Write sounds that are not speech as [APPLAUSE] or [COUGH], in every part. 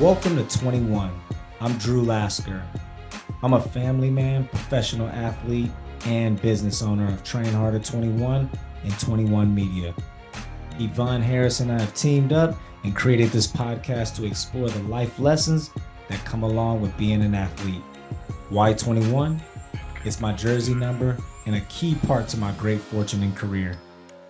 Welcome to 21. I'm Drew Lasker. I'm a family man, professional athlete, and business owner of Train Harder 21 and 21 Media. Yvonne Harris and I have teamed up and created this podcast to explore the life lessons that come along with being an athlete. Why 21? It's my jersey number and a key part to my great fortune and career.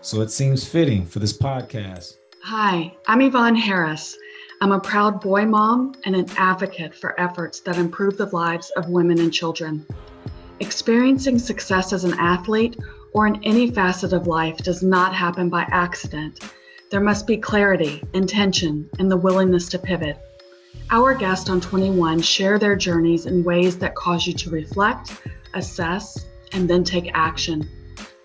So it seems fitting for this podcast. Hi, I'm Yvonne Harris. I'm a proud boy mom and an advocate for efforts that improve the lives of women and children. Experiencing success as an athlete or in any facet of life does not happen by accident. There must be clarity, intention, and the willingness to pivot. Our guests on 21 share their journeys in ways that cause you to reflect, assess, and then take action.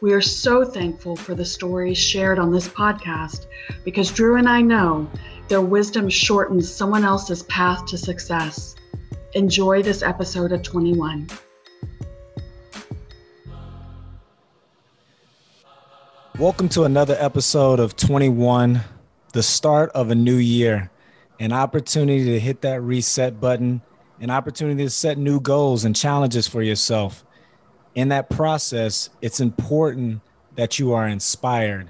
We are so thankful for the stories shared on this podcast because Drew and I know their wisdom shortens someone else's path to success. Enjoy this episode of 21. Welcome to another episode of 21, the start of a new year, an opportunity to hit that reset button, an opportunity to set new goals and challenges for yourself. In that process, it's important that you are inspired.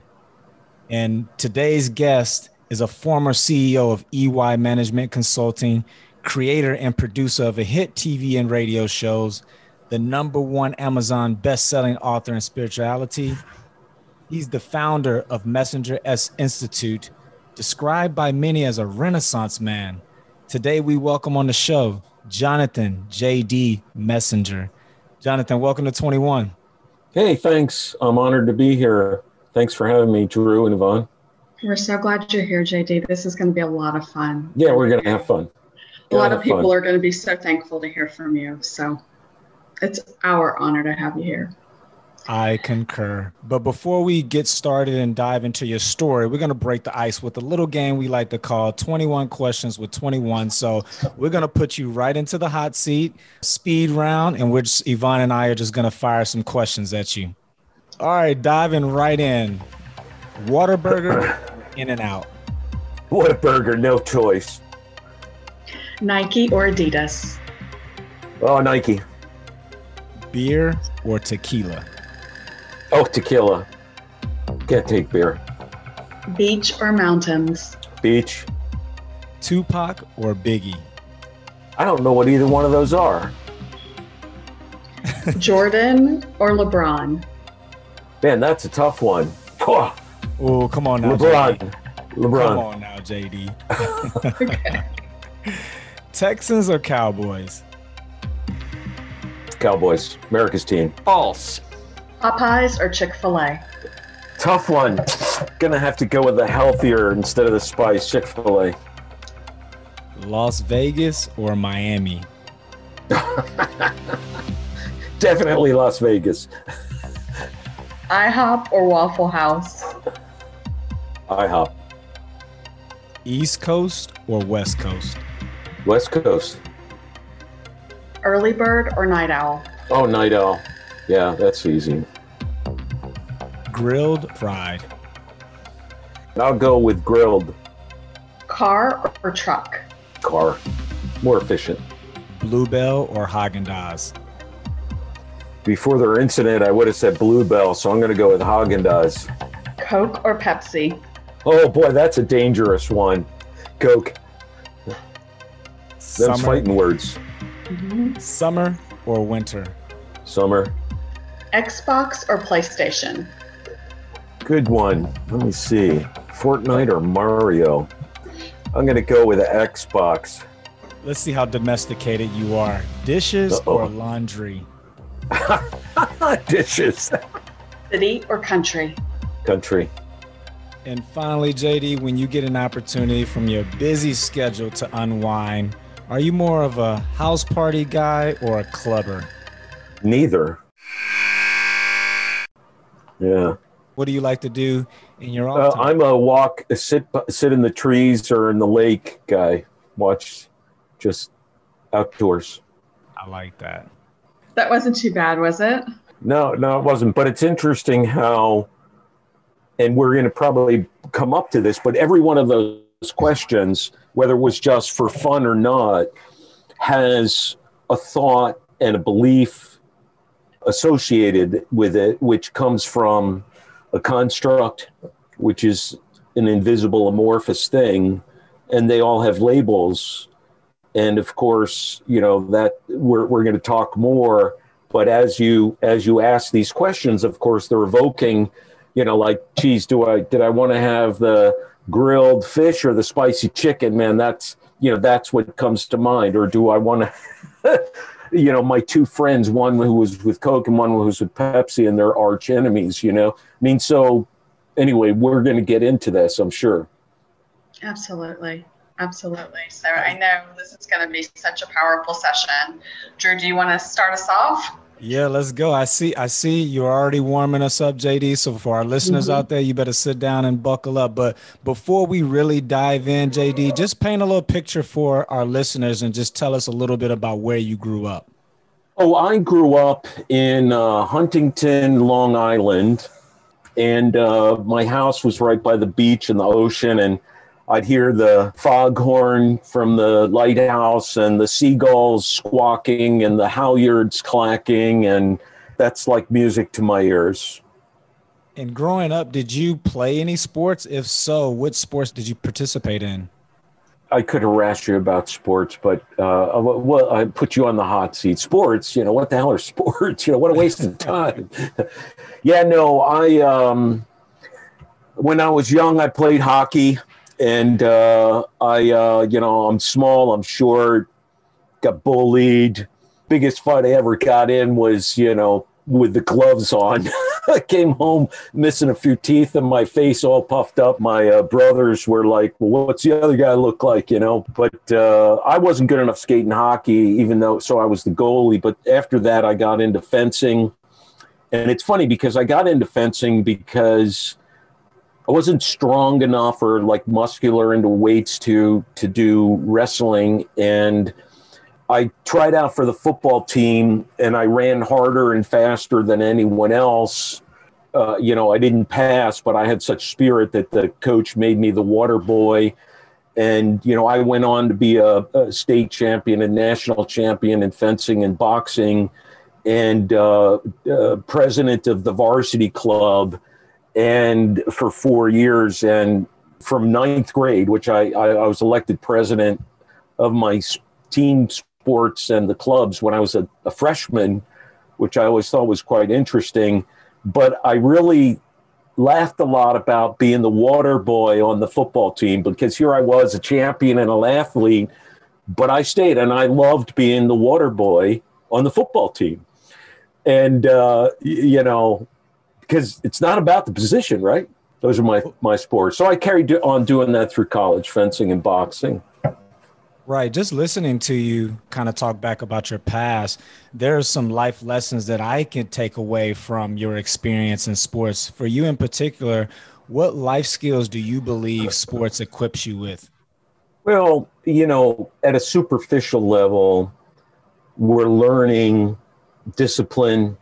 And today's guest is a former CEO of EY Management Consulting, creator and producer of a hit TV and radio shows, the number one Amazon best-selling author in spirituality He's the founder of Messenger S Institute, described by many as a renaissance man. Today, we welcome on the show Jonathan J.D. Messenger. Jonathan, welcome to 21. Hey, thanks. I'm honored to be here. Thanks for having me, Drew and Yvonne. We're so glad you're here, JD. This is going to be a lot of fun. Yeah, we're going to have fun. a lot of people fun. are going to be so thankful to hear from you. So it's our honor to have you here. I concur. But before we get started and dive into your story, we're going to break the ice with a little game we like to call 21 questions with 21. So we're going to put you right into the hot seat, speed round, in which Yvonne and I are just going to fire some questions at you. All right, diving right in. Whataburger, in and out. What a burger, no choice. Nike or Adidas? Oh, Nike. Beer or tequila? Oh, tequila. Can't take beer. Beach or mountains? Beach. Tupac or Biggie? I don't know what either one of those are. Jordan or LeBron? Man, that's a tough one. Oh, come on now. LeBron. JD. LeBron. Come on now, JD. [LAUGHS] okay. Texans or Cowboys? Cowboys. America's team. False. Popeyes or Chick fil A? Tough one. Gonna have to go with the healthier instead of the spice. Chick fil A. Las Vegas or Miami? [LAUGHS] Definitely Las Vegas. [LAUGHS] IHOP or Waffle House? IHOP. East Coast or West Coast? West Coast. Early bird or night owl? Oh, night owl. Yeah, that's easy. Grilled, fried. I'll go with grilled. Car or truck? Car. More efficient. Bluebell or Haagen Dazs? Before their incident, I would have said Bluebell, so I'm going to go with Haagen Dazs. Coke or Pepsi? Oh boy, that's a dangerous one. Coke. Those fighting words. Summer or winter? Summer. Xbox or PlayStation? Good one. Let me see. Fortnite or Mario? I'm going to go with the Xbox. Let's see how domesticated you are. Dishes Uh-oh. or laundry? [LAUGHS] Dishes. City or country? Country. And finally, JD, when you get an opportunity from your busy schedule to unwind, are you more of a house party guy or a clubber? Neither. Yeah. What do you like to do in your off uh, I'm a walk, a sit, sit in the trees or in the lake guy. Watch, just outdoors. I like that. That wasn't too bad, was it? No, no, it wasn't. But it's interesting how, and we're going to probably come up to this, but every one of those questions, whether it was just for fun or not, has a thought and a belief associated with it, which comes from a construct, which is an invisible amorphous thing, and they all have labels. And of course, you know that we're we're going to talk more. But as you as you ask these questions, of course, they're evoking, you know, like, geez, do I did I want to have the grilled fish or the spicy chicken? Man, that's you know that's what comes to mind. Or do I want to? [LAUGHS] you know, my two friends, one who was with Coke and one who was with Pepsi, and they're arch enemies, you know. I mean, so anyway, we're going to get into this, I'm sure. Absolutely. Absolutely. So I know this is going to be such a powerful session. Drew, do you want to start us off? Yeah, let's go. I see I see you're already warming us up, JD. So for our listeners mm-hmm. out there, you better sit down and buckle up. But before we really dive in, JD, just paint a little picture for our listeners and just tell us a little bit about where you grew up. Oh, I grew up in uh, Huntington, Long Island, and uh, my house was right by the beach and the ocean and I'd hear the foghorn from the lighthouse and the seagulls squawking and the halyards clacking, and that's like music to my ears. And growing up, did you play any sports? If so, what sports did you participate in? I could harass you about sports, but uh, well, I put you on the hot seat. Sports, you know, what the hell are [LAUGHS] sports? You know, what a waste of time. [LAUGHS] yeah, no, I um, when I was young, I played hockey and uh, I, uh, you know, I'm small, I'm short, got bullied. Biggest fight I ever got in was, you know, with the gloves on. [LAUGHS] I came home missing a few teeth and my face all puffed up. My uh, brothers were like, "Well, what's the other guy look like?" You know. But uh, I wasn't good enough skating hockey, even though so I was the goalie. But after that, I got into fencing, and it's funny because I got into fencing because I wasn't strong enough or like muscular into weights to to do wrestling and I tried out for the football team and I ran harder and faster than anyone else. Uh, you know, I didn't pass, but I had such spirit that the coach made me the water boy. And, you know, I went on to be a, a state champion and national champion in fencing and boxing and uh, uh, president of the varsity club and for four years. And from ninth grade, which I, I, I was elected president of my team sports and the clubs when I was a, a freshman, which I always thought was quite interesting. But I really laughed a lot about being the water boy on the football team because here I was a champion and an athlete, but I stayed and I loved being the water boy on the football team. And, uh, you know, because it's not about the position, right? Those are my my sports. So I carried on doing that through college, fencing and boxing. Right. Just listening to you kind of talk back about your past, there are some life lessons that I can take away from your experience in sports. For you in particular, what life skills do you believe sports equips you with? Well, you know, at a superficial level, we're learning discipline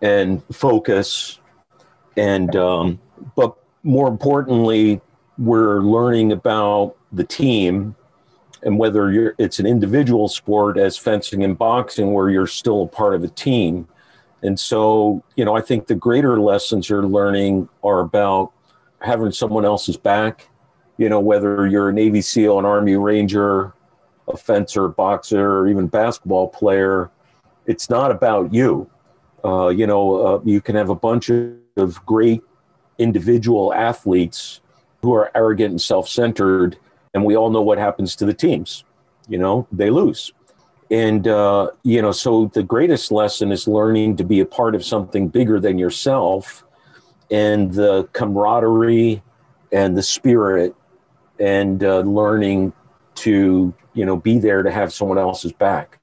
and focus and um, but more importantly, we're learning about the team and whether it's an individual sport as fencing and boxing where you're still a part of a team. And so you know i think the greater lessons you're learning are about having someone else's back you know whether you're a navy seal an army ranger a fencer boxer or even basketball player it's not about you uh, you know uh, you can have a bunch of great individual athletes who are arrogant and self-centered and we all know what happens to the teams you know they lose. And uh, you know so the greatest lesson is learning to be a part of something bigger than yourself and the camaraderie and the spirit and uh, learning to you know be there to have someone else's back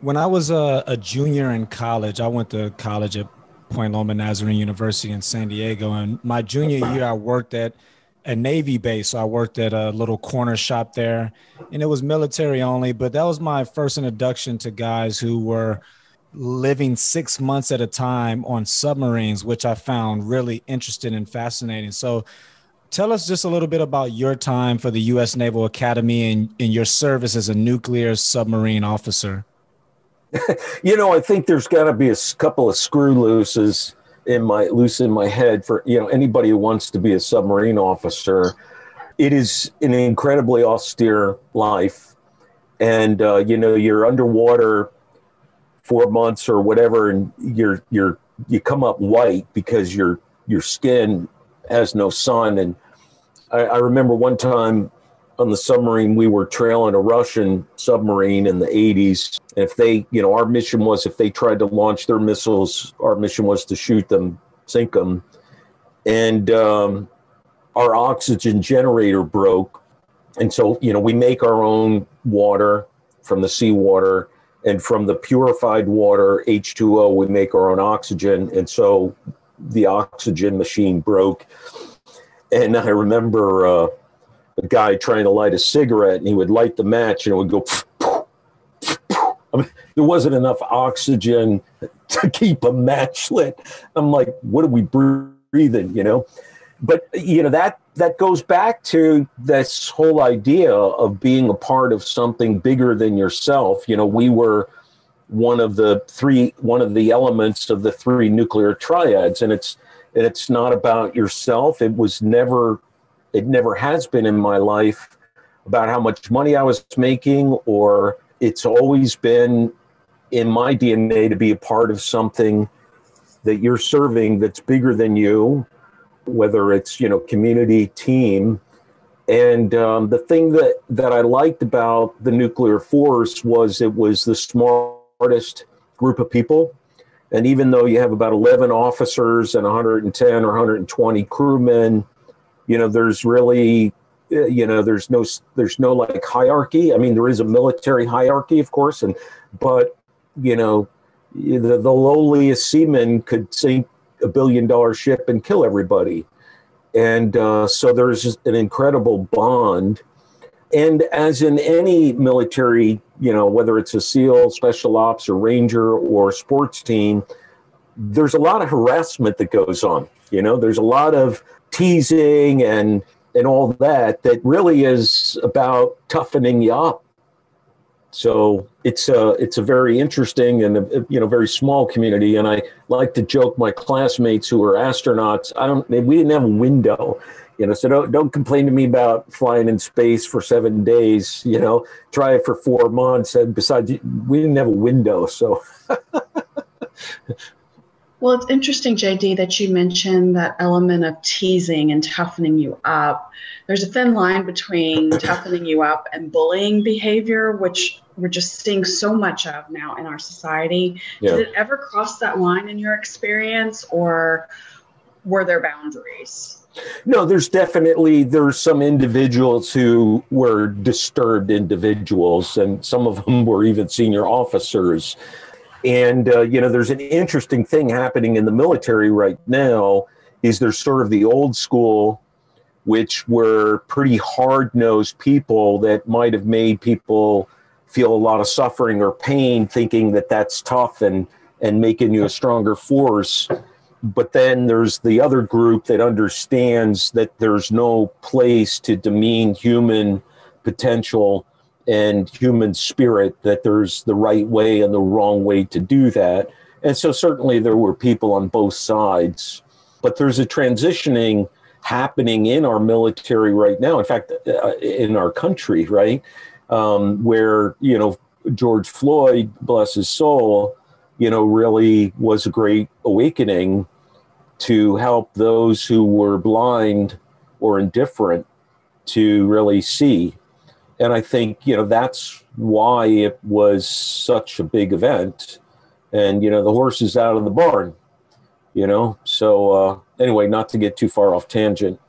when i was a, a junior in college i went to college at Point Loma Nazarene University in San Diego. And my junior year, I worked at a Navy base. So I worked at a little corner shop there, and it was military only. But that was my first introduction to guys who were living six months at a time on submarines, which I found really interesting and fascinating. So Tell us just a little bit about your time for the U.S. Naval Academy and, and your service as a nuclear submarine officer. [LAUGHS] you know, I think there's got to be a couple of screw looses in my loose in my head for you know anybody who wants to be a submarine officer. It is an incredibly austere life, and uh, you know you're underwater four months or whatever, and you're you're you come up white because your your skin has no sun. And I, I remember one time on the submarine, we were trailing a Russian submarine in the 80s. If they, you know, our mission was if they tried to launch their missiles, our mission was to shoot them, sink them. And um, our oxygen generator broke. And so, you know, we make our own water from the seawater. And from the purified water, H2O, we make our own oxygen. And so the oxygen machine broke. And I remember uh, a guy trying to light a cigarette, and he would light the match, and it would go. I mean, there wasn't enough oxygen to keep a match lit. I'm like, what are we breathing? You know, but you know that that goes back to this whole idea of being a part of something bigger than yourself. You know, we were one of the three one of the elements of the three nuclear triads and it's and it's not about yourself it was never it never has been in my life about how much money i was making or it's always been in my dna to be a part of something that you're serving that's bigger than you whether it's you know community team and um, the thing that that i liked about the nuclear force was it was the smartest group of people. And even though you have about 11 officers and 110 or 120 crewmen, you know, there's really, you know, there's no, there's no like hierarchy. I mean, there is a military hierarchy, of course, and, but, you know, the, the lowliest seaman could sink a billion dollar ship and kill everybody. And uh, so there's an incredible bond and as in any military, you know, whether it's a SEAL, special ops, or ranger, or sports team, there's a lot of harassment that goes on. You know, there's a lot of teasing and and all that that really is about toughening you up. So it's a it's a very interesting and a, you know very small community. And I like to joke my classmates who are astronauts. I don't we didn't have a window you know so don't don't complain to me about flying in space for seven days you know try it for four months and besides we didn't have a window so [LAUGHS] well it's interesting jd that you mentioned that element of teasing and toughening you up there's a thin line between toughening you up and bullying behavior which we're just seeing so much of now in our society yeah. did it ever cross that line in your experience or were there boundaries no, there's definitely there's some individuals who were disturbed individuals, and some of them were even senior officers. And uh, you know, there's an interesting thing happening in the military right now. Is there's sort of the old school, which were pretty hard nosed people that might have made people feel a lot of suffering or pain, thinking that that's tough and and making you a stronger force but then there's the other group that understands that there's no place to demean human potential and human spirit that there's the right way and the wrong way to do that and so certainly there were people on both sides but there's a transitioning happening in our military right now in fact uh, in our country right um, where you know george floyd bless his soul you know, really was a great awakening to help those who were blind or indifferent to really see. And I think, you know, that's why it was such a big event. And, you know, the horse is out of the barn, you know. So, uh, anyway, not to get too far off tangent.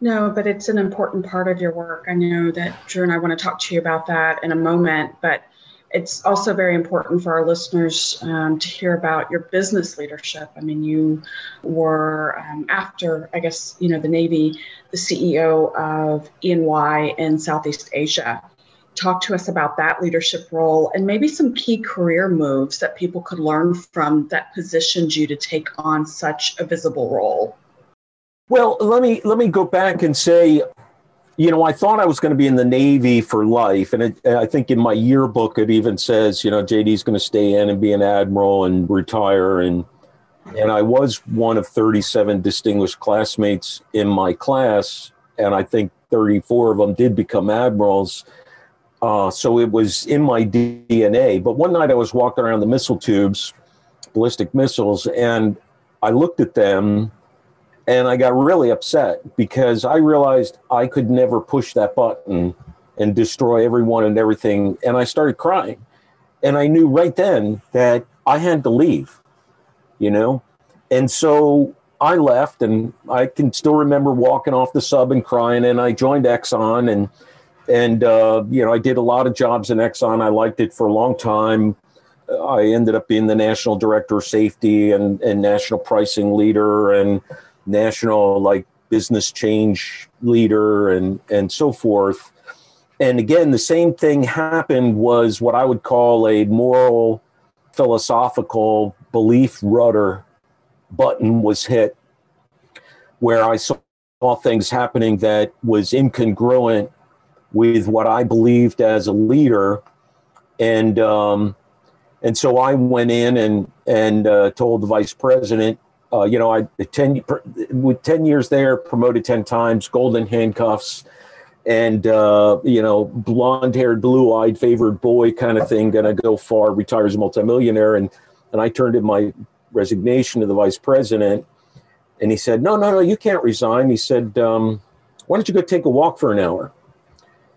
No, but it's an important part of your work. I know that Drew and I want to talk to you about that in a moment. But it's also very important for our listeners um, to hear about your business leadership. I mean, you were um, after, I guess, you know, the Navy, the CEO of EY in Southeast Asia. Talk to us about that leadership role and maybe some key career moves that people could learn from that positioned you to take on such a visible role. Well, let me let me go back and say, you know, I thought I was going to be in the Navy for life, and it, I think in my yearbook it even says, you know, JD's going to stay in and be an admiral and retire, and and I was one of 37 distinguished classmates in my class, and I think 34 of them did become admirals. Uh, so it was in my DNA. But one night I was walking around the missile tubes, ballistic missiles, and I looked at them and I got really upset because I realized I could never push that button and destroy everyone and everything. And I started crying. And I knew right then that I had to leave, you know? And so I left, and I can still remember walking off the sub and crying. And I joined Exxon, and and uh, you know I did a lot of jobs in Exxon. I liked it for a long time. I ended up being the national director of safety and and national pricing leader and national like business change leader and and so forth. And again the same thing happened was what i would call a moral philosophical belief rudder button was hit where i saw things happening that was incongruent with what i believed as a leader. And um, and so i went in and and uh, told the vice president uh, you know, I ten with ten years there, promoted ten times, golden handcuffs, and uh, you know, blonde-haired, blue-eyed, favored boy kind of thing. Gonna go far, retires a multimillionaire, and and I turned in my resignation to the vice president, and he said, "No, no, no, you can't resign." He said, um, "Why don't you go take a walk for an hour?"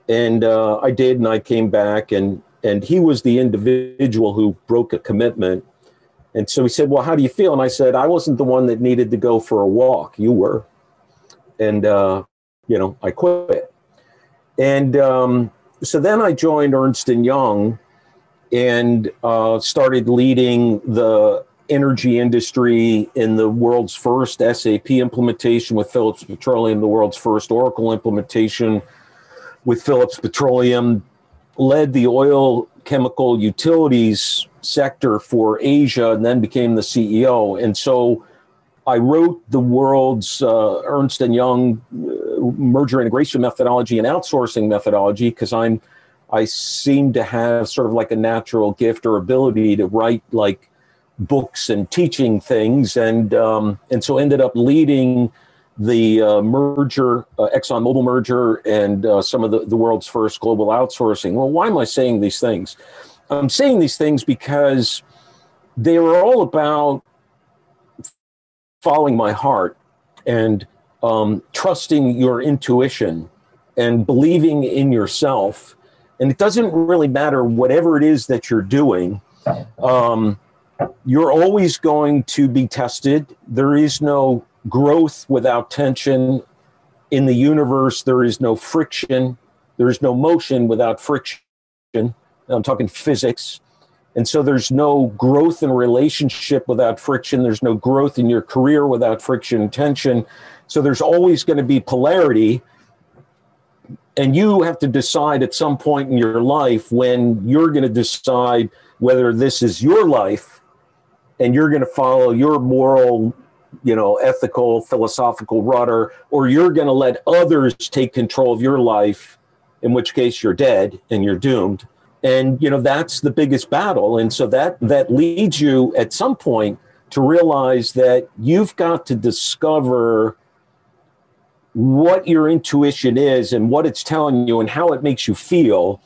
And uh, I did, and I came back, and and he was the individual who broke a commitment and so he said, Well, how do you feel? And I said, I wasn't the one that needed to go for a walk. You were. And, uh, you know, I quit. And um, so then I joined Ernst & Young and uh, started leading the energy industry in the world's first SAP implementation with Phillips Petroleum, the world's first Oracle implementation with Phillips Petroleum, led the oil chemical utilities sector for Asia and then became the CEO. And so I wrote the world's uh, Ernst and Young uh, merger integration methodology and outsourcing methodology because I'm I seem to have sort of like a natural gift or ability to write like books and teaching things, and um, and so ended up leading the uh, merger, uh, ExxonMobil merger, and uh, some of the, the world's first global outsourcing. Well, why am I saying these things? I'm saying these things because they were all about following my heart and um, trusting your intuition and believing in yourself. And it doesn't really matter whatever it is that you're doing. Um, you're always going to be tested. There is no growth without tension. In the universe, there is no friction. There is no motion without friction. I'm talking physics. And so there's no growth in relationship without friction. There's no growth in your career without friction and tension. So there's always going to be polarity. And you have to decide at some point in your life when you're going to decide whether this is your life and you're going to follow your moral, you know, ethical, philosophical rudder, or you're going to let others take control of your life, in which case you're dead and you're doomed and you know that's the biggest battle. And so that that leads you at some point to realize that you've got to discover what your intuition is and what it's telling you and how it makes you feel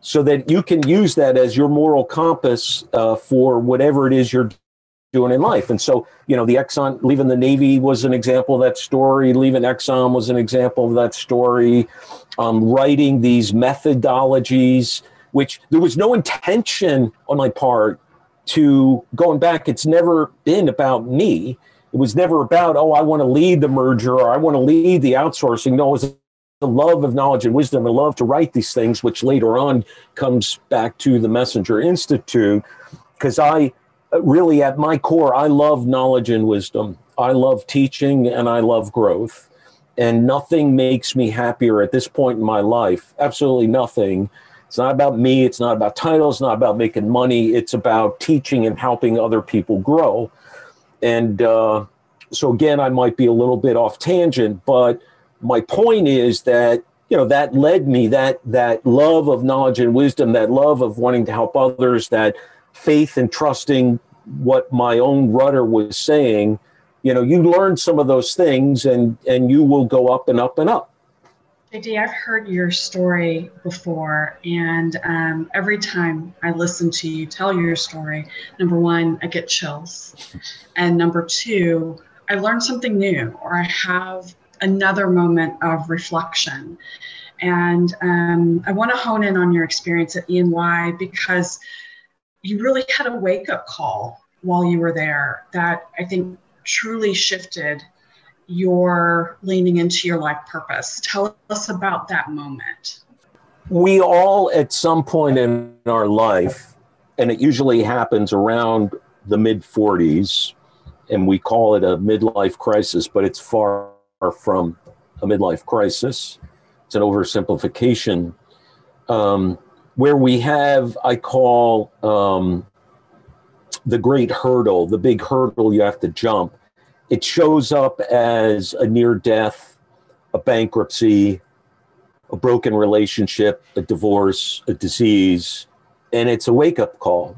so that you can use that as your moral compass uh, for whatever it is you're doing in life. And so you know the exxon leaving the navy was an example of that story. Leaving exxon was an example of that story. Um, writing these methodologies which there was no intention on my part to going back. It's never been about me. It was never about, oh, I want to lead the merger or I want to lead the outsourcing. No, it was the love of knowledge and wisdom and love to write these things, which later on comes back to the Messenger Institute. Because I uh, really, at my core, I love knowledge and wisdom. I love teaching and I love growth. And nothing makes me happier at this point in my life, absolutely nothing, it's not about me. It's not about titles. It's not about making money. It's about teaching and helping other people grow. And uh, so again, I might be a little bit off tangent, but my point is that you know that led me that that love of knowledge and wisdom, that love of wanting to help others, that faith and trusting what my own rudder was saying. You know, you learn some of those things, and and you will go up and up and up. JD, I've heard your story before, and um, every time I listen to you tell your story, number one, I get chills, and number two, I learn something new, or I have another moment of reflection. And um, I want to hone in on your experience at E&Y because you really had a wake up call while you were there that I think truly shifted your leaning into your life purpose. Tell us about that moment. We all, at some point in our life, and it usually happens around the mid 40s, and we call it a midlife crisis, but it's far from a midlife crisis. It's an oversimplification. Um, where we have, I call um, the great hurdle, the big hurdle you have to jump it shows up as a near death, a bankruptcy, a broken relationship, a divorce, a disease, and it's a wake up call.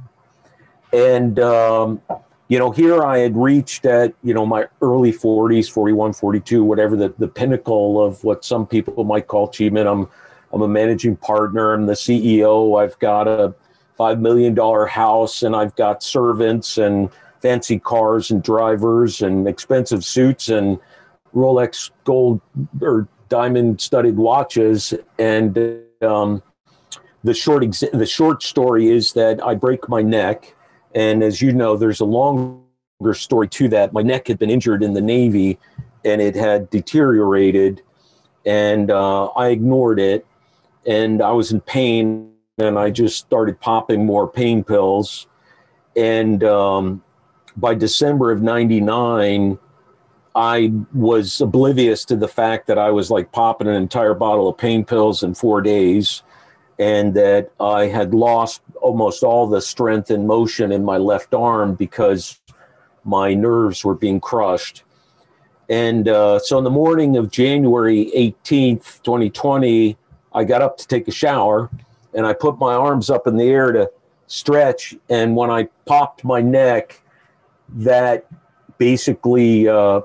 And, um, you know, here I had reached at, you know, my early 40s, 41, 42, whatever, the, the pinnacle of what some people might call achievement. I'm, I'm a managing partner, I'm the CEO, I've got a $5 million house, and I've got servants and fancy cars and drivers and expensive suits and Rolex gold or diamond studded watches. And um, the short exa- the short story is that I break my neck, and as you know, there's a longer story to that. My neck had been injured in the Navy, and it had deteriorated, and uh, I ignored it, and I was in pain, and I just started popping more pain pills, and um, by December of 99, I was oblivious to the fact that I was like popping an entire bottle of pain pills in four days and that I had lost almost all the strength and motion in my left arm because my nerves were being crushed. And uh, so, in the morning of January 18th, 2020, I got up to take a shower and I put my arms up in the air to stretch. And when I popped my neck, that basically uh,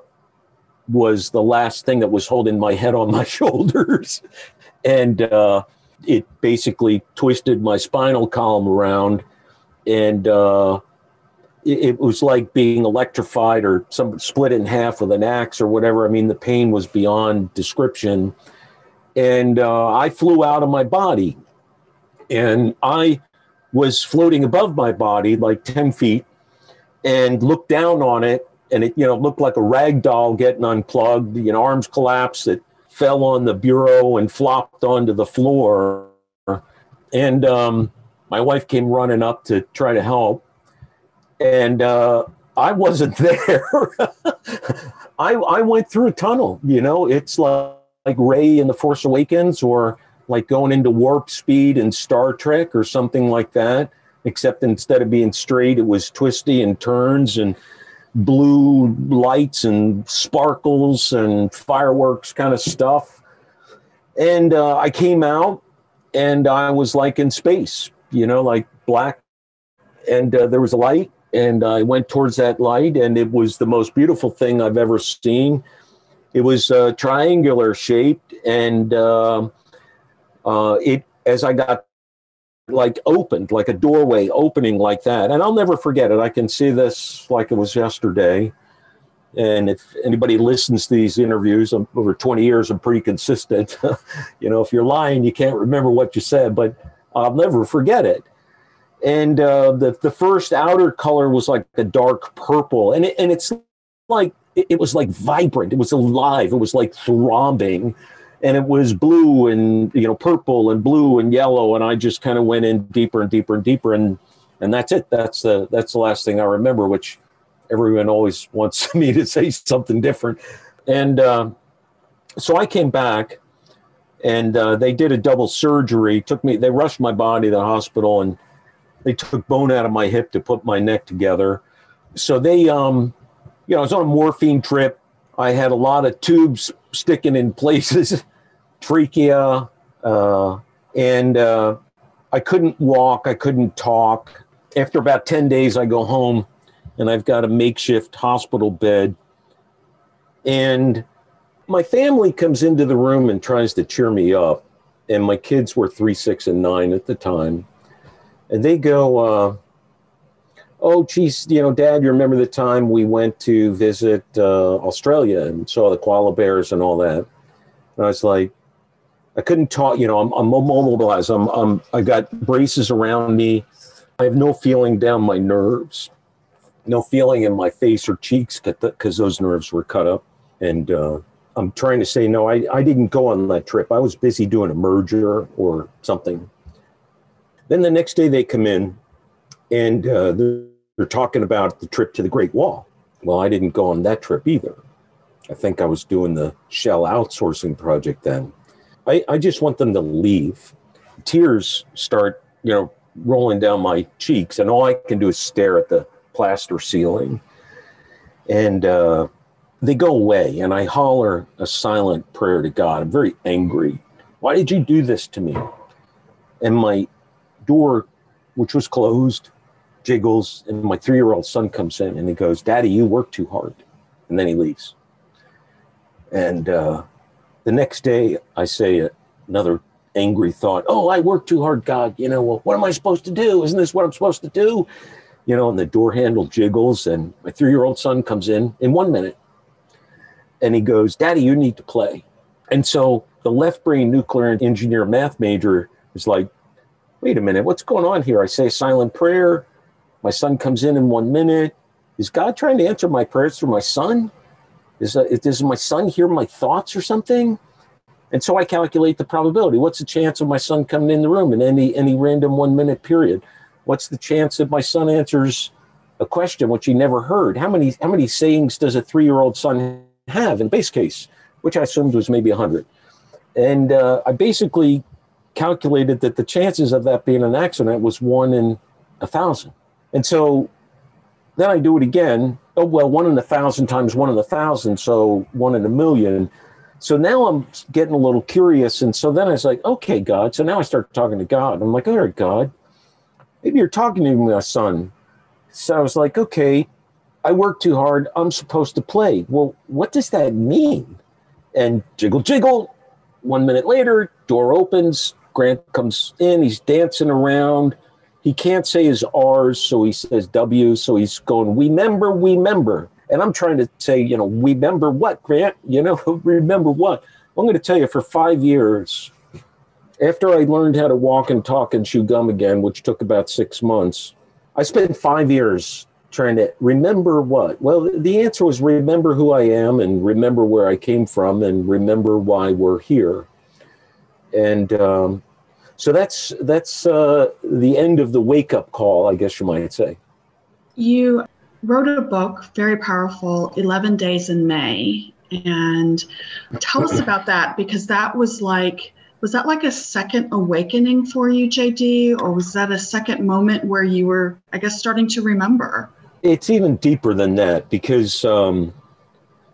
was the last thing that was holding my head on my [LAUGHS] shoulders. and uh, it basically twisted my spinal column around. And uh, it, it, was like being electrified or some split in half with an axe or whatever. I mean, the pain was beyond description. And uh, I flew out of my body. And I was floating above my body like 10 feet and looked down on it and it you know looked like a rag doll getting unplugged you know arms collapsed it fell on the bureau and flopped onto the floor. And um, my wife came running up to try to help and uh, i wasn't [LAUGHS] there. I, I went through a tunnel you know? It's like, like Rey in the force awakens or like going into warp speed in star trek or something like that except instead of being straight, it was twisty and turns and blue lights and sparkles and fireworks kind of stuff. And uh, I came out and I was like in space, you know, like black. And uh, there was a light, and I went towards that light, and it was the most beautiful thing I've ever seen. It was uh, triangular shaped, and uh, uh, it as I got like opened, like a doorway opening like that. And I'll never forget it. I can see this like it was yesterday. And if anybody listens to these interviews I'm, over 20 years, I'm pretty consistent. [LAUGHS] you know, if you're lying, you can't remember what you said, but I'll never forget it. And uh, the, the first outer color was like a dark purple. And, it, and it's like, it, it was like vibrant. It was alive. It was like throbbing and it was blue and you know purple and blue and yellow and i just kind of went in deeper and deeper and deeper and and that's it. That's the that's the last thing i remember which everyone always [LAUGHS] wants me to say something different. And uh, so i came back and uh, they did a double surgery took me they rushed my body to the hospital and they took bone out of my hip to put my neck together. So they um you know, I was on a morphine trip. I had a lot of tubes sticking in places, [LAUGHS] trachea, uh, and uh, I couldn't walk. I couldn't talk. After about 10 days, I go home and I've got a makeshift hospital bed. And my family comes into the room and tries to cheer me up. And my kids were three, six, and nine at the time. And they go, uh, Oh, geez, you know, Dad, you remember the time we went to visit uh, Australia and saw the koala bears and all that? And I was like, I couldn't talk, you know, I'm, I'm immobilized. I'm, I'm, I got braces around me. I have no feeling down my nerves, no feeling in my face or cheeks because those nerves were cut up. And uh, I'm trying to say, no, I, I didn't go on that trip. I was busy doing a merger or something. Then the next day they come in and uh, they're talking about the trip to the Great Wall. Well, I didn't go on that trip either. I think I was doing the Shell outsourcing project then. I, I just want them to leave. Tears start, you know, rolling down my cheeks, and all I can do is stare at the plaster ceiling. And uh, they go away, and I holler a silent prayer to God. I'm very angry. Why did you do this to me? And my door, which was closed, jiggles, and my three year old son comes in and he goes, Daddy, you work too hard. And then he leaves. And uh, the next day, I say another angry thought, Oh, I work too hard, God. You know, well, what am I supposed to do? Isn't this what I'm supposed to do? You know, and the door handle jiggles, and my three year old son comes in in one minute and he goes, Daddy, you need to play. And so the left brain nuclear engineer math major is like, Wait a minute, what's going on here? I say silent prayer. My son comes in in one minute. Is God trying to answer my prayers through my son? Is, uh, does my son hear my thoughts or something? And so I calculate the probability. What's the chance of my son coming in the room in any any random one minute period? What's the chance that my son answers a question which he never heard? How many how many sayings does a three year old son have in base case? Which I assumed was maybe hundred. And uh, I basically calculated that the chances of that being an accident was one in a thousand. And so then I do it again. Oh, well, one in a thousand times one in a thousand. So one in a million. So now I'm getting a little curious. And so then I was like, okay, God. So now I start talking to God. I'm like, all right, God, maybe you're talking to me, my son. So I was like, okay, I work too hard. I'm supposed to play. Well, what does that mean? And jiggle, jiggle. One minute later, door opens. Grant comes in. He's dancing around he can't say his R's, so he says W. So he's going, we member, we member. And I'm trying to say, you know, we member what, Grant? You know, [LAUGHS] remember what? I'm going to tell you for five years, after I learned how to walk and talk and chew gum again, which took about six months, I spent five years trying to remember what? Well, the answer was remember who I am and remember where I came from and remember why we're here. And um, so that's that's uh, the end of the wake up call, I guess you might say. You wrote a book, very powerful, 11 Days in May. And tell us about that because that was like, was that like a second awakening for you, JD? Or was that a second moment where you were, I guess, starting to remember? It's even deeper than that because, um,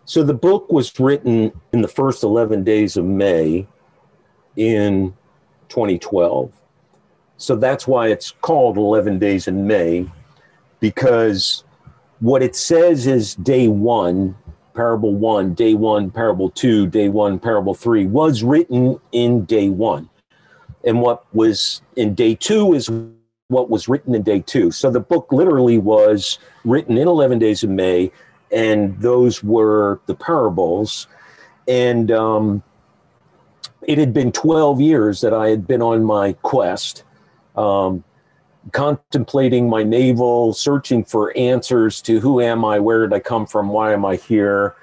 so the book was written in the first 11 days of May in 2012. So that's why it's called 11 Days in May, because what it says is day one, parable one, day one, parable two, day one, parable three was written in day one. And what was in day two is what was written in day two. So the book literally was written in 11 days of May, and those were the parables. And um, it had been 12 years that I had been on my quest, um, contemplating my navel, searching for answers to who am I, where did I come from, why am I here,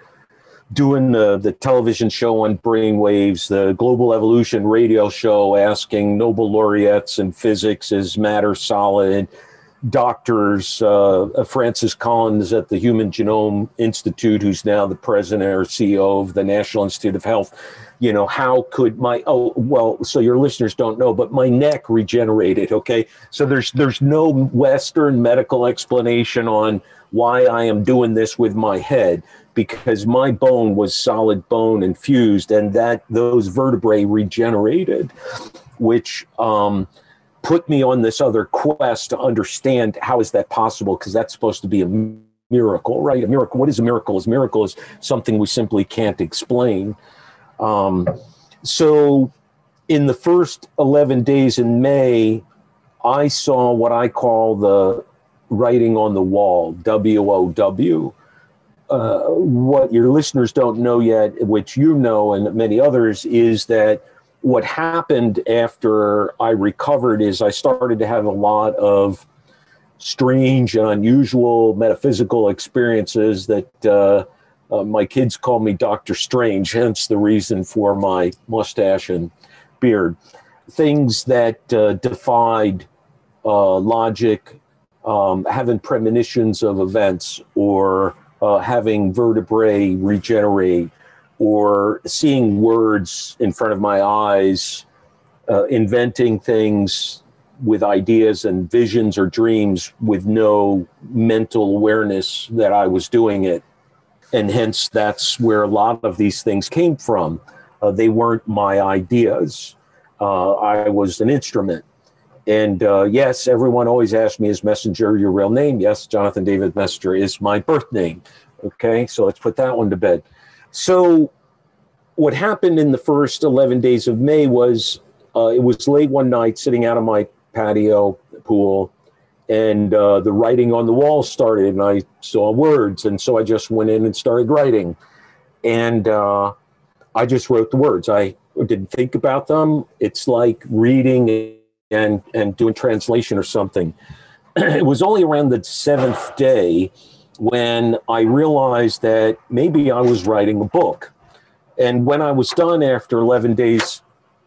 doing the, the television show on brainwaves, the global evolution radio show asking Nobel laureates in physics is matter solid, doctors, uh, Francis Collins at the Human Genome Institute, who's now the president or CEO of the National Institute of Health. You know, how could my oh well, so your listeners don't know, but my neck regenerated. Okay, so there's there's no Western medical explanation on why I am doing this with my head because my bone was solid bone and fused, and that those vertebrae regenerated, which um, put me on this other quest to understand how is that possible because that's supposed to be a miracle right? A miracle what is a miracle? Is miracle is something we simply can't explain um, so in the first 11 days in may i saw what i call the writing on the wall w-o-w uh, what your listeners don't know yet which you know and many others is that what happened after I recovered is I started to have a lot of strange and unusual metaphysical experiences that uh, uh, my kids call me Doctor Strange, hence the reason for my mustache and beard. Things that uh, defied uh, logic, um, having premonitions of events, or uh, having vertebrae regenerate or seeing words in front of my eyes, uh, inventing things with ideas and visions or dreams with no mental awareness that I was doing it. And hence, that's where a lot of these things came from. Uh, they weren't my ideas, uh, I was an instrument. And uh, yes, everyone always asks me, is Messenger your real name? Yes, Jonathan David Messenger is my birth name. Okay, so let's put that one to bed. So, what happened in the first 11 days of May was uh, it was late one night sitting out on my patio pool, and uh, the writing on the wall started, and I saw words. And so I just went in and started writing. And uh, I just wrote the words. I didn't think about them. It's like reading and, and doing translation or something. [CLEARS THROAT] it was only around the seventh day when I realized that maybe I was writing a book. And when I was done after 11 days,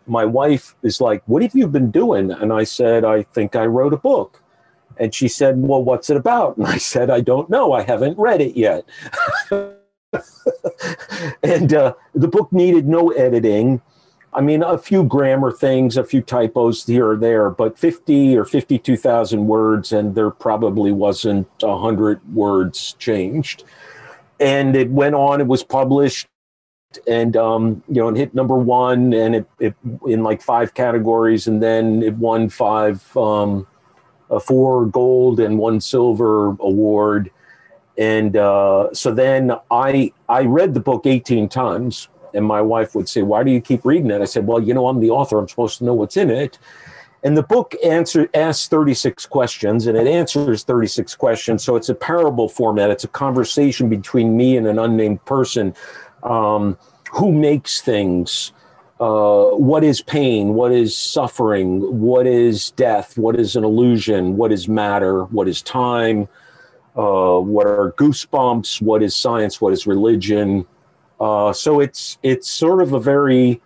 my wife is like, What have you been doing? And I said, I think I wrote a book. And she said, Well, what's it about? And I said, I don't know. I haven't read it yet. [LAUGHS] and uh, the book needed no editing. I mean, a few grammar things, a few typos here or there, but 50 or 52,000 words, and there probably wasn't 100 words changed. And it went on, it was published, and um, you know, it hit number one, and it, it in like five categories, and then it won five, um, four gold and one silver award. And uh, so then I I read the book 18 times and my wife would say, Why do you keep reading it? I said, Well, you know, I'm the author. I'm supposed to know what's in it. And the book answer, asks 36 questions and it answers 36 questions. So it's a parable format. It's a conversation between me and an unnamed person. Um, who makes things? Uh, what is pain? What is suffering? What is death? What is an illusion? What is matter? What is time? Uh, what are goosebumps? What is science? What is religion? Uh, so it's it's sort of a very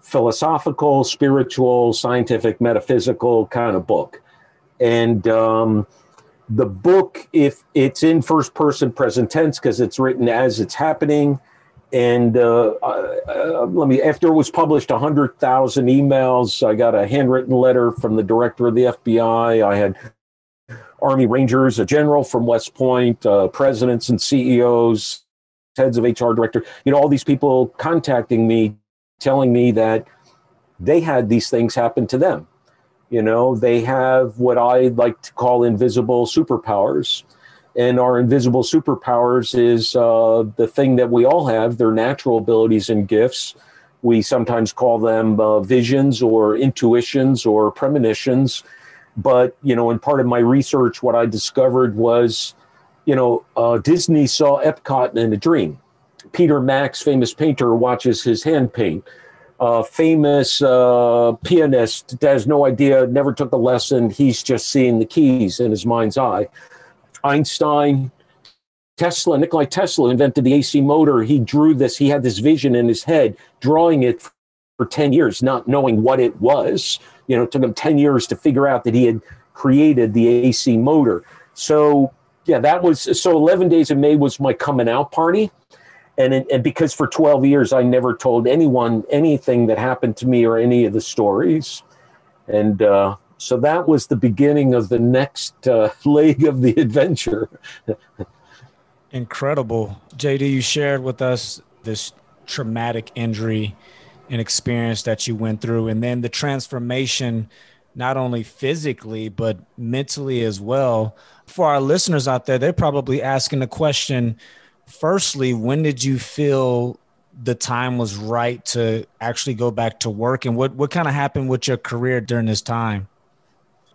philosophical, spiritual, scientific, metaphysical kind of book, and um, the book, if it's in first person present tense because it's written as it's happening, and uh, uh, let me after it was published 100000 emails i got a handwritten letter from the director of the fbi i had army rangers a general from west point uh, presidents and ceos heads of HR director, you know, all these people contacting me, telling me that they had these things happen to them. You know, they have what I like to call invisible superpowers. And our invisible superpowers is uh, the thing that we all have, their natural abilities and gifts. We sometimes call them uh, visions or intuitions or premonitions. But, you know, in part of my research, what I discovered was you know, uh, Disney saw Epcot in a dream. Peter Max, famous painter, watches his hand paint. Uh, famous uh, pianist has no idea, never took a lesson. He's just seeing the keys in his mind's eye. Einstein, Tesla, Nikolai Tesla invented the AC motor. He drew this, he had this vision in his head, drawing it for 10 years, not knowing what it was. You know, it took him 10 years to figure out that he had created the AC motor. So yeah, that was so 11 days of May was my coming out party. And, it, and because for 12 years I never told anyone anything that happened to me or any of the stories. And uh, so that was the beginning of the next uh, [LAUGHS] leg of the adventure. [LAUGHS] Incredible. JD, you shared with us this traumatic injury and experience that you went through, and then the transformation, not only physically, but mentally as well. For our listeners out there, they're probably asking the question firstly, when did you feel the time was right to actually go back to work? And what, what kind of happened with your career during this time?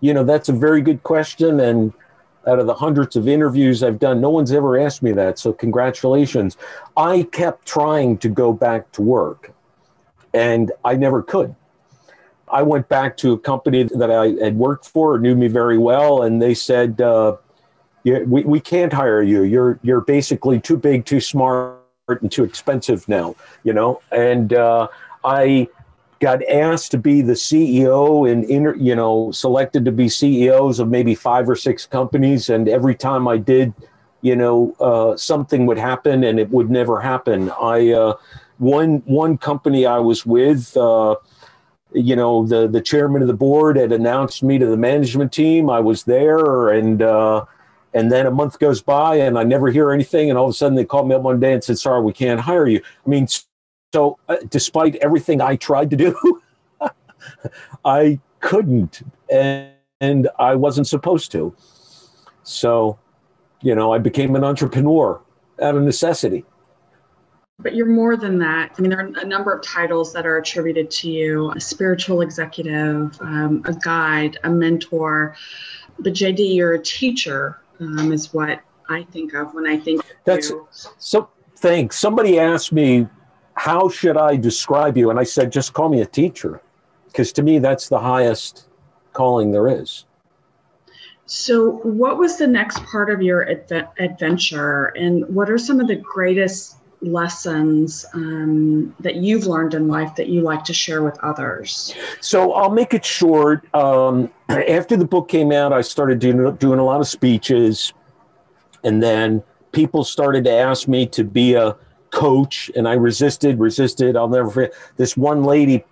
You know, that's a very good question. And out of the hundreds of interviews I've done, no one's ever asked me that. So, congratulations. I kept trying to go back to work, and I never could. I went back to a company that I had worked for, knew me very well, and they said, uh, we, we can't hire you. You're, you're basically too big, too smart, and too expensive now, you know? And uh, I got asked to be the CEO and inter, you know selected to be CEOs of maybe five or six companies, and every time I did, you know, uh, something would happen, and it would never happen. I uh, one one company I was with. Uh, you know, the the chairman of the board had announced me to the management team. I was there, and uh, and then a month goes by, and I never hear anything. And all of a sudden, they called me up one day and said, "Sorry, we can't hire you." I mean, so, uh, despite everything I tried to do, [LAUGHS] I couldn't, and, and I wasn't supposed to. So, you know, I became an entrepreneur out of necessity. But you're more than that. I mean, there are a number of titles that are attributed to you a spiritual executive, um, a guide, a mentor. But JD, you're a teacher, um, is what I think of when I think That's you. so. Thanks. Somebody asked me how should I describe you? And I said, just call me a teacher, because to me, that's the highest calling there is. So, what was the next part of your adve- adventure, and what are some of the greatest lessons um, that you've learned in life that you like to share with others? So, I'll make it short. Um, [CLEARS THROAT] after the book came out, I started doing, doing a lot of speeches, and then people started to ask me to be a coach and I resisted, resisted. I'll never forget. This one lady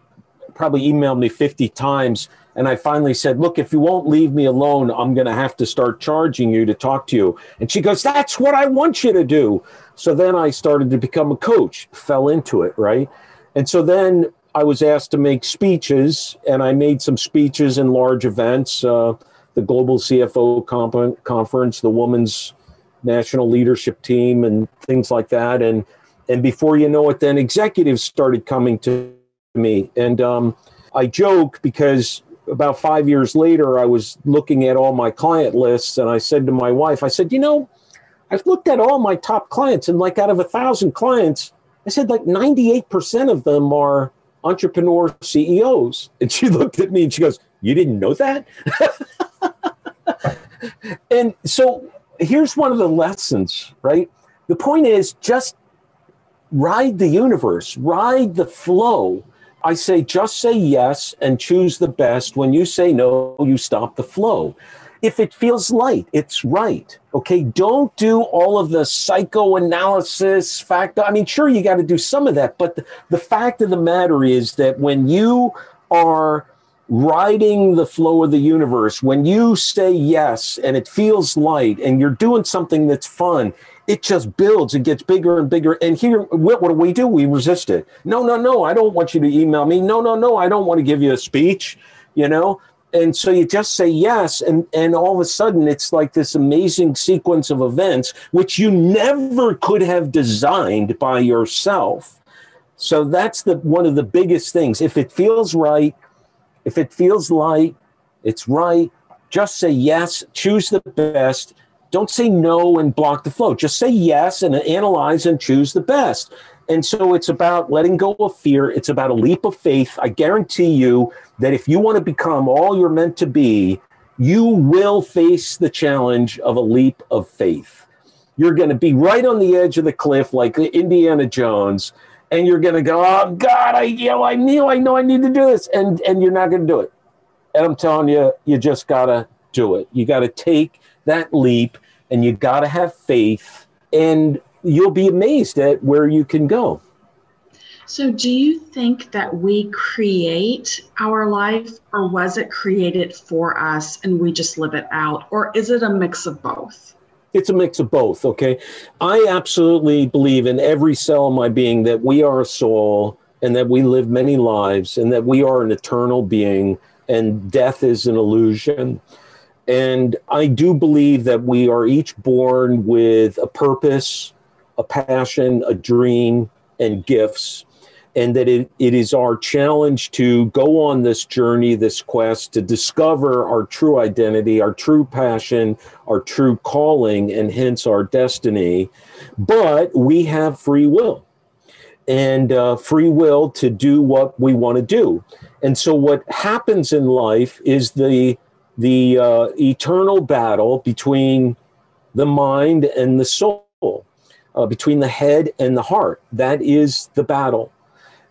probably emailed me 50 times. And I finally said, Look, if you won't leave me alone, I'm going to have to start charging you to talk to you. And she goes, That's what I want you to do. So then I started to become a coach, fell into it, right? And so then I was asked to make speeches, and I made some speeches in large events uh, the Global CFO Conference, the Women's National Leadership Team, and things like that. And and before you know it, then executives started coming to me. And um, I joke because about five years later, I was looking at all my client lists and I said to my wife, I said, you know, I've looked at all my top clients and like out of a thousand clients, I said like 98% of them are entrepreneur CEOs. And she [LAUGHS] looked at me and she goes, you didn't know that? [LAUGHS] and so here's one of the lessons, right? The point is just ride the universe, ride the flow. I say just say yes and choose the best. When you say no, you stop the flow. If it feels light, it's right. Okay. Don't do all of the psychoanalysis factor. I mean, sure, you got to do some of that. But the, the fact of the matter is that when you are riding the flow of the universe, when you say yes and it feels light and you're doing something that's fun, it just builds it gets bigger and bigger. And here what, what, do we do? We resist it. No no no i don't want you to email me. No no no i don't want to give you a speech you know? And so you just say yes and and all of a sudden it's like this amazing sequence of events which you never could have designed by yourself. So that's the one of the biggest things. If it feels right if it feels light it's right. Just say yes choose the best don't say no and block the flow. Just say yes and analyze and choose the best. And so it's about letting go of fear. It's about a leap of faith. I guarantee you that if you want to become all you're meant to be, you will face the challenge of a leap of faith. You're going to be right on the edge of the cliff like Indiana Jones, and you're going to go, "Oh God, I you know I knew I know I need to do this," and and you're not going to do it. And I'm telling you, you just gotta do it. You got to take that leap and you got to have faith, and you'll be amazed at where you can go. So, do you think that we create our life, or was it created for us and we just live it out? Or is it a mix of both? It's a mix of both, okay? I absolutely believe in every cell of my being that we are a soul and that we live many lives and that we are an eternal being and death is an illusion. And I do believe that we are each born with a purpose, a passion, a dream, and gifts and that it, it is our challenge to go on this journey, this quest to discover our true identity, our true passion, our true calling, and hence our destiny. But we have free will and uh, free will to do what we want to do. And so, what happens in life is the the uh, eternal battle between the mind and the soul, uh, between the head and the heart. That is the battle.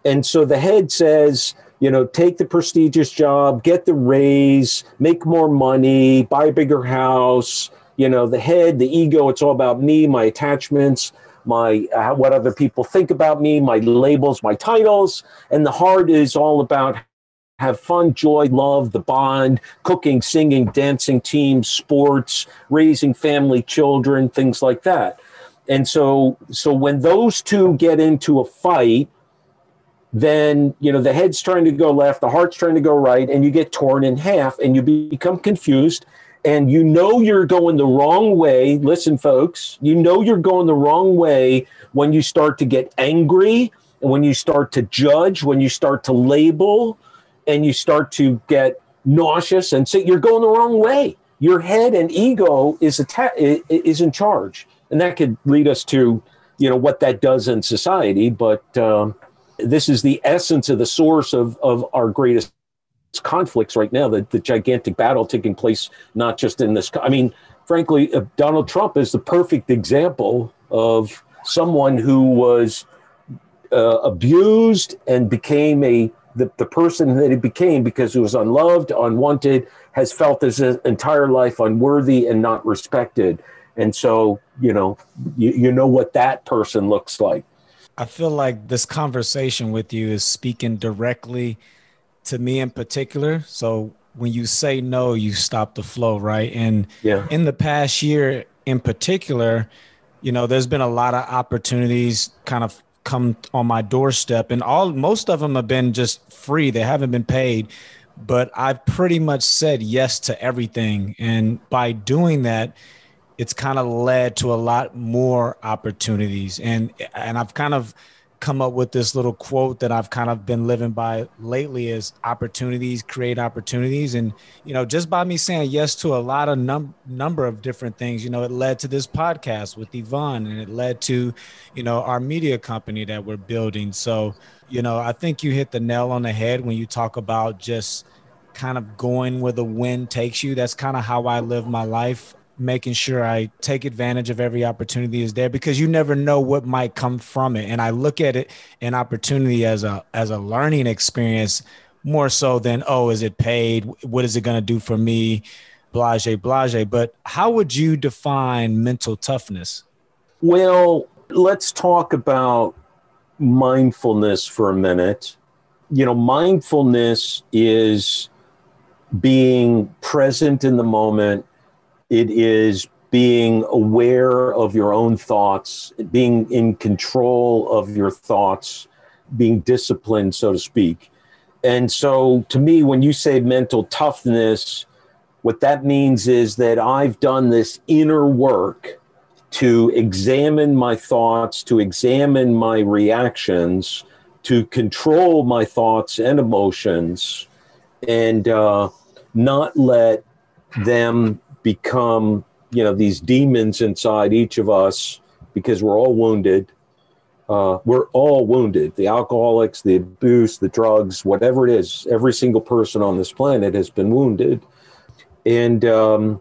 And so the head says, you know, take the prestigious job, get the raise, make more money, buy a bigger house. You know, the head, the ego, it's all about me, my attachments, my uh, what other people think about me, my labels, my titles. And the heart is all about have fun, joy, love, the bond, cooking, singing, dancing, teams, sports, raising family, children, things like that. And so, so when those two get into a fight, then you know the head's trying to go left the heart's trying to go right and you get torn in half and you become confused and you know you're going the wrong way listen folks you know you're going the wrong way when you start to get angry when you start to judge when you start to label and you start to get nauseous and say you're going the wrong way. Your head and ego is atta- is in charge. And that could lead us to you know what that does in society. But um, this is the essence of the source of, of our greatest conflicts right now the, the gigantic battle taking place not just in this i mean frankly uh, donald trump is the perfect example of someone who was uh, abused and became a the, the person that he became because he was unloved unwanted has felt his uh, entire life unworthy and not respected and so you know you, you know what that person looks like I feel like this conversation with you is speaking directly to me in particular. So when you say no, you stop the flow, right? And yeah. in the past year in particular, you know, there's been a lot of opportunities kind of come on my doorstep and all most of them have been just free. They haven't been paid, but I've pretty much said yes to everything. And by doing that, it's kind of led to a lot more opportunities. And and I've kind of come up with this little quote that I've kind of been living by lately is opportunities create opportunities. And, you know, just by me saying yes to a lot of num- number of different things, you know, it led to this podcast with Yvonne and it led to, you know, our media company that we're building. So, you know, I think you hit the nail on the head when you talk about just kind of going where the wind takes you. That's kind of how I live my life making sure I take advantage of every opportunity is there because you never know what might come from it. And I look at it an opportunity as a as a learning experience more so than oh, is it paid? What is it going to do for me? Blase, blase. But how would you define mental toughness? Well, let's talk about mindfulness for a minute. You know, mindfulness is being present in the moment it is being aware of your own thoughts, being in control of your thoughts, being disciplined, so to speak. And so, to me, when you say mental toughness, what that means is that I've done this inner work to examine my thoughts, to examine my reactions, to control my thoughts and emotions, and uh, not let them become, you know, these demons inside each of us because we're all wounded. Uh, we're all wounded. The alcoholics, the abuse, the drugs, whatever it is, every single person on this planet has been wounded. And um,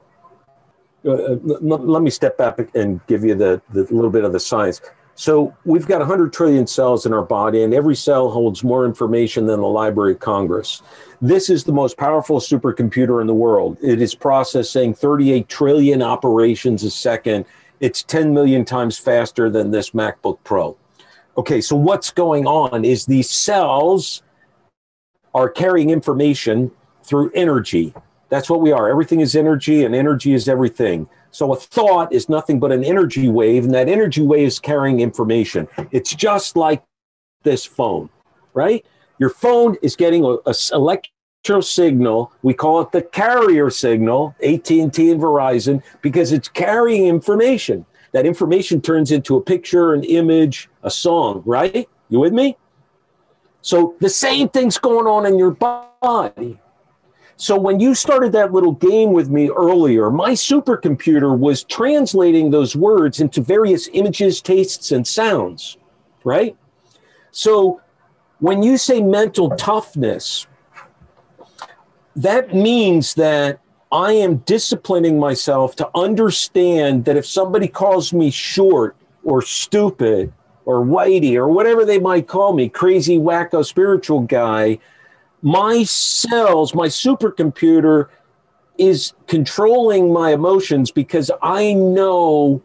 uh, let, let me step back and give you the, the little bit of the science. So we've got 100 trillion cells in our body, and every cell holds more information than the Library of Congress. This is the most powerful supercomputer in the world. It is processing 38 trillion operations a second. It's 10 million times faster than this MacBook Pro. Okay, so what's going on is these cells are carrying information through energy. That's what we are. Everything is energy, and energy is everything. So a thought is nothing but an energy wave, and that energy wave is carrying information. It's just like this phone, right? Your phone is getting a, a electro signal. We call it the carrier signal, AT&T and Verizon, because it's carrying information. That information turns into a picture, an image, a song, right? You with me? So the same thing's going on in your body. So when you started that little game with me earlier, my supercomputer was translating those words into various images, tastes, and sounds, right? So when you say mental toughness, that means that I am disciplining myself to understand that if somebody calls me short or stupid or whitey or whatever they might call me, crazy, wacko, spiritual guy, my cells, my supercomputer is controlling my emotions because I know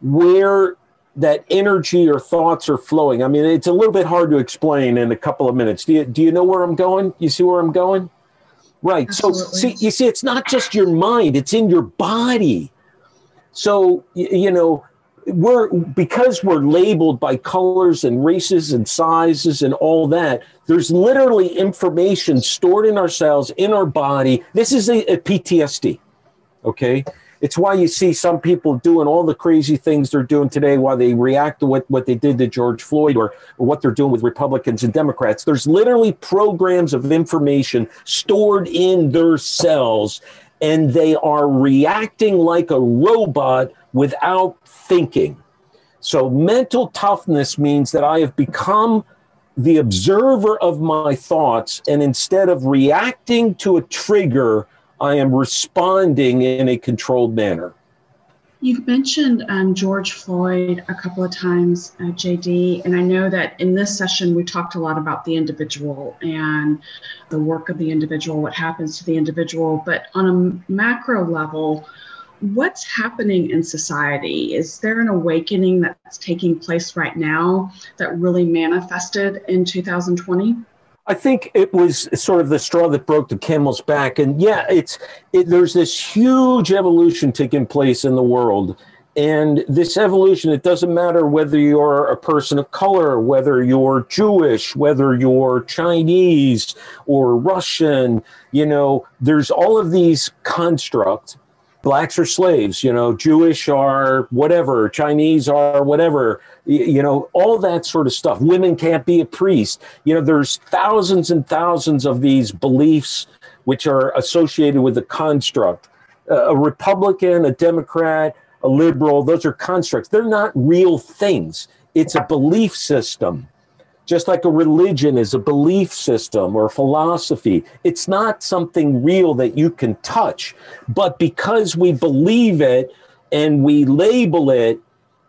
where that energy or thoughts are flowing. I mean, it's a little bit hard to explain in a couple of minutes. Do you, do you know where I'm going? You see where I'm going? Right. Absolutely. So, see, you see, it's not just your mind, it's in your body. So, you, you know, we're because we're labeled by colors and races and sizes and all that there's literally information stored in our cells in our body. This is a, a, ptsd okay? It's why you see some people doing all the crazy things they're doing today while they react to what, what they did to george floyd or, or what they're doing with republicans and democrats. There's literally programs of information stored in their cells and they are reacting like a robot without thinking. So, mental toughness means that I have become the observer of my thoughts, and instead of reacting to a trigger, I am responding in a controlled manner. You've mentioned um, George Floyd a couple of times, uh, JD, and I know that in this session we talked a lot about the individual and the work of the individual, what happens to the individual. But on a macro level, what's happening in society? Is there an awakening that's taking place right now that really manifested in 2020? I think it was sort of the straw that broke the camel's back, and yeah, it's it, there's this huge evolution taking place in the world, and this evolution it doesn't matter whether you're a person of color, whether you're Jewish, whether you're Chinese or Russian, you know, there's all of these constructs blacks are slaves, you know, Jewish are whatever, Chinese are whatever, you know, all that sort of stuff. Women can't be a priest. You know, there's thousands and thousands of these beliefs which are associated with the construct. a Republican, a Democrat, a liberal, those are constructs. They're not real things. It's a belief system just like a religion is a belief system or a philosophy. It's not something real that you can touch. But because we believe it and we label it,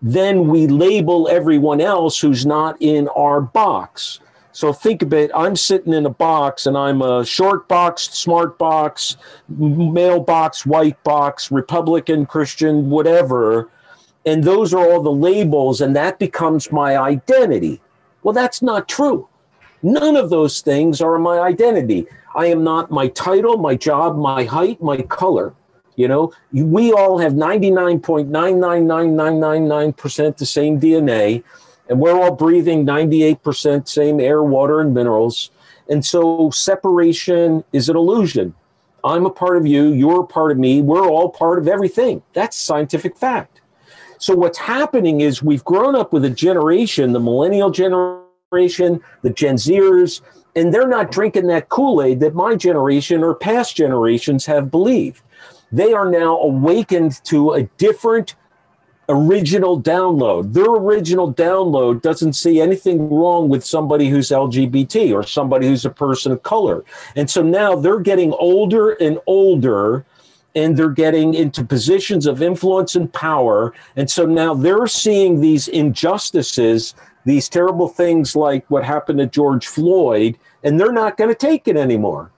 then we label everyone else who's not in our box. So think of it I'm sitting in a box and I'm a short box, smart box, male box, white box, Republican, Christian, whatever. And those are all the labels, and that becomes my identity. Well, that's not true. None of those things are my identity. I am not my title, my job, my height, my color. You know, we all have 99.999999% the same DNA, and we're all breathing 98% same air, water, and minerals. And so separation is an illusion. I'm a part of you, you're a part of me, we're all part of everything. That's scientific fact. So what's happening is we've grown up with a generation, the millennial generation, the Gen Zers, and they're not drinking that Kool Aid that my generation or past generations have believed. They are now awakened to a different original download. Their original download doesn't see anything wrong with somebody who's LGBT or somebody who's a person of color. And so now they're getting older and older and they're getting into positions of influence and power. And so now they're seeing these injustices, these terrible things like what happened to George Floyd, and they're not going to take it anymore.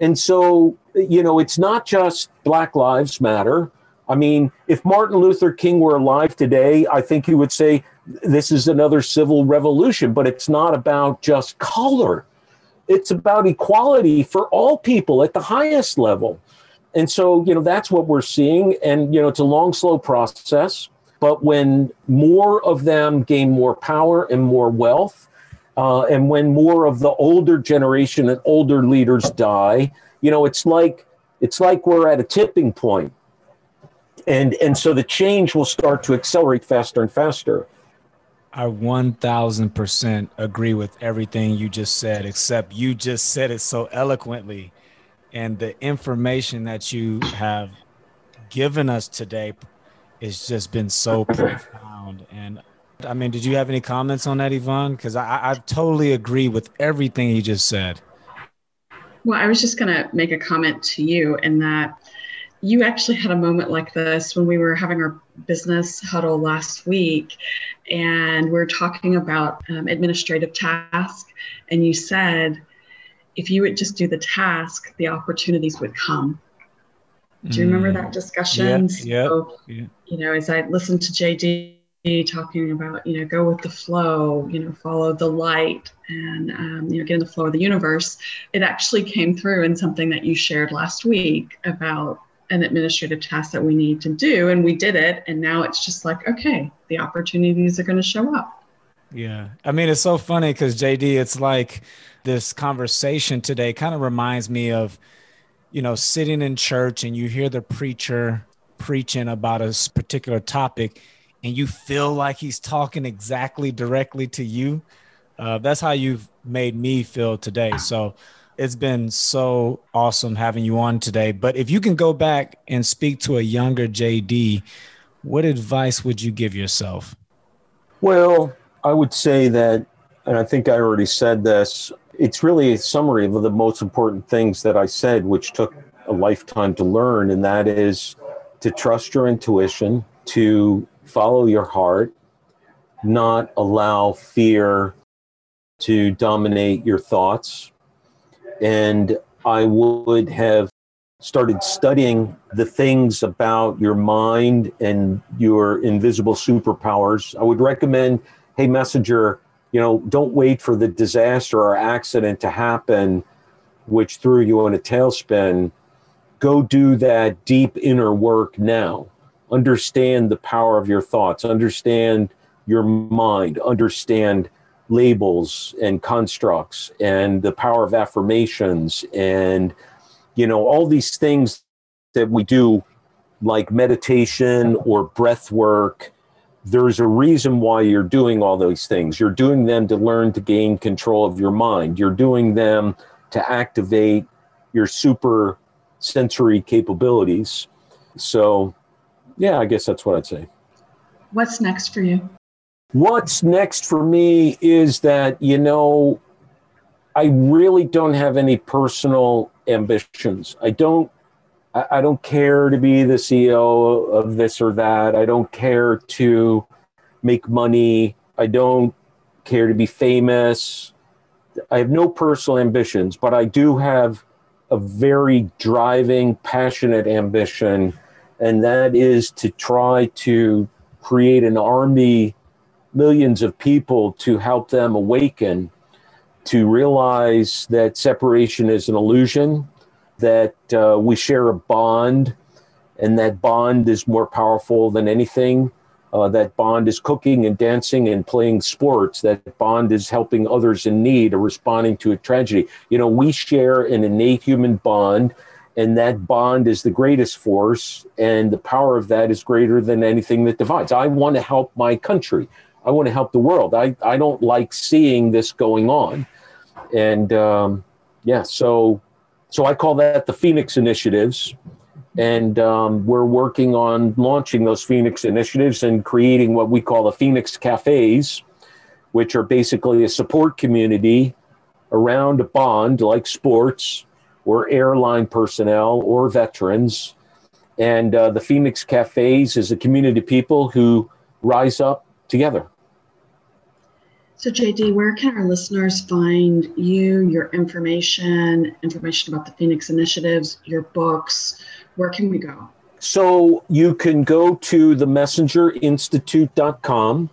And so, you know, it's not just Black Lives Matter. I mean, if Martin Luther King were alive today, I think he would say this is another civil revolution, but it's not about just color. It's about equality for all people at the highest level. And so, you know, that's what we're seeing. And, you know, it's a long, slow process. But when more of them gain more power and more wealth, uh, and when more of the older generation and older leaders die, you know, it's like it's like we're at a tipping point. And and so the change will start to accelerate faster and faster. I 1000% agree with everything you just said, except you just said it so eloquently. And the information that you have given us today has just been so [LAUGHS] profound. And I mean, did you have any comments on that, Yvonne? Because I, I totally agree with everything you just said. Well, I was just going to make a comment to you in that you actually had a moment like this when we were having our business huddle last week and we are talking about um, administrative task and you said if you would just do the task the opportunities would come do you remember that mm. discussion yeah, so, yeah. you know as i listened to jd talking about you know go with the flow you know follow the light and um, you know get in the flow of the universe it actually came through in something that you shared last week about an administrative task that we need to do and we did it and now it's just like okay the opportunities are going to show up yeah i mean it's so funny because jd it's like this conversation today kind of reminds me of you know sitting in church and you hear the preacher preaching about a particular topic and you feel like he's talking exactly directly to you uh, that's how you've made me feel today so it's been so awesome having you on today. But if you can go back and speak to a younger JD, what advice would you give yourself? Well, I would say that, and I think I already said this, it's really a summary of the most important things that I said, which took a lifetime to learn, and that is to trust your intuition, to follow your heart, not allow fear to dominate your thoughts, and I would have started studying the things about your mind and your invisible superpowers. I would recommend, hey, messenger, you know, don't wait for the disaster or accident to happen, which threw you in a tailspin. Go do that deep inner work now. Understand the power of your thoughts, understand your mind, understand labels and constructs and the power of affirmations and you know all these things that we do like meditation or breath work there's a reason why you're doing all those things. You're doing them to learn to gain control of your mind. You're doing them to activate your super sensory capabilities. So yeah i guess that's what i'd say. What's next for you? What's next for me is that, you know, I really don't have any personal ambitions. I don't I don't care to be the CEO of this or that. I don't care to make money. I don't care to be famous. I have no personal ambitions, but I do have a very driving, passionate ambition, and that is to try to create an army millions of people to help them awaken to realize that separation is an illusion, that uh, we share a bond, and that bond is more powerful than anything. Uh, that bond is cooking and dancing and playing sports. That bond is helping others in need or responding to a tragedy. You know, we share an innate human bond, and that bond is the greatest force, and the power of that is greater than anything that divides. I want to help my country. I want to help the world. I, I don't like seeing this going on. And um, yeah, so so I call that the Phoenix Initiatives. And um, we're working on launching those Phoenix Initiatives and creating what we call the Phoenix Cafes, which are basically a support community around a bond like sports or airline personnel or veterans. And uh, the Phoenix Cafes is a community of people who rise up together. So, JD, where can our listeners find you, your information, information about the Phoenix initiatives, your books? Where can we go? So, you can go to the messengerinstitute.com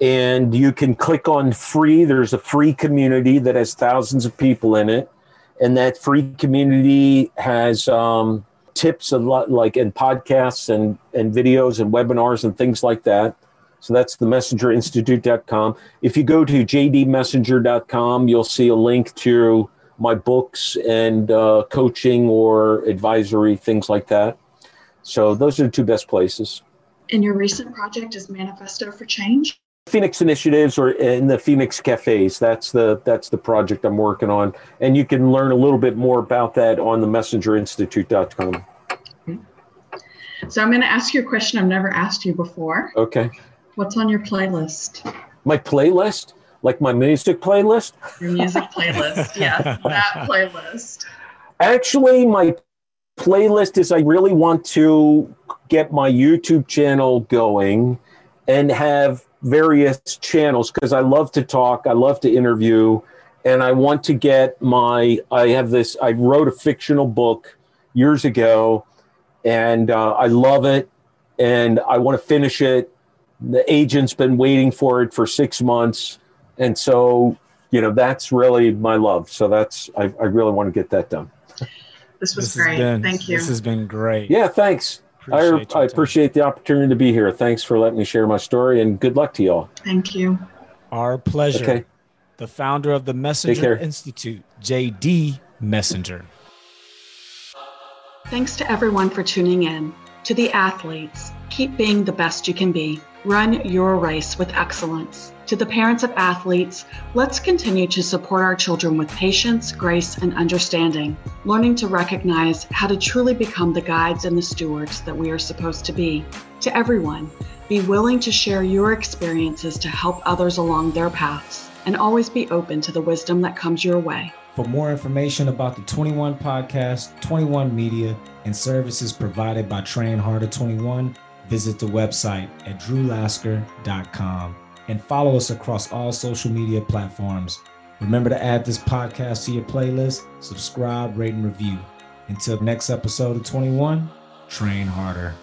and you can click on free. There's a free community that has thousands of people in it. And that free community has um, tips a lot like in podcasts and, and videos and webinars and things like that. So that's the messengerinstitute.com. If you go to jdmessenger.com, you'll see a link to my books and uh, coaching or advisory, things like that. So those are the two best places. And your recent project is Manifesto for Change? Phoenix Initiatives or in the Phoenix Cafes. That's the that's the project I'm working on. And you can learn a little bit more about that on the messengerinstitute.com. So I'm going to ask you a question I've never asked you before. Okay. What's on your playlist? My playlist? Like my music playlist? Your music playlist. yes, that [LAUGHS] playlist. Actually, my playlist is I really want to get my YouTube channel going and have various channels because I love to talk, I love to interview, and I want to get my. I have this. I wrote a fictional book years ago, and uh, I love it, and I want to finish it. The agent's been waiting for it for six months, and so you know that's really my love. So that's I, I really want to get that done. This was this great. Been, Thank you. This has been great. Yeah, thanks. Appreciate I, I appreciate the opportunity to be here. Thanks for letting me share my story and good luck to y'all. Thank you. Our pleasure. Okay. The founder of the Messenger Institute, JD Messenger. Thanks to everyone for tuning in. To the athletes, keep being the best you can be. Run your race with excellence. To the parents of athletes, let's continue to support our children with patience, grace, and understanding, learning to recognize how to truly become the guides and the stewards that we are supposed to be. To everyone, be willing to share your experiences to help others along their paths, and always be open to the wisdom that comes your way. For more information about the 21 podcast, 21 media, and services provided by Train Harder 21, visit the website at drewlasker.com and follow us across all social media platforms. Remember to add this podcast to your playlist, subscribe, rate, and review. Until next episode of 21, train harder.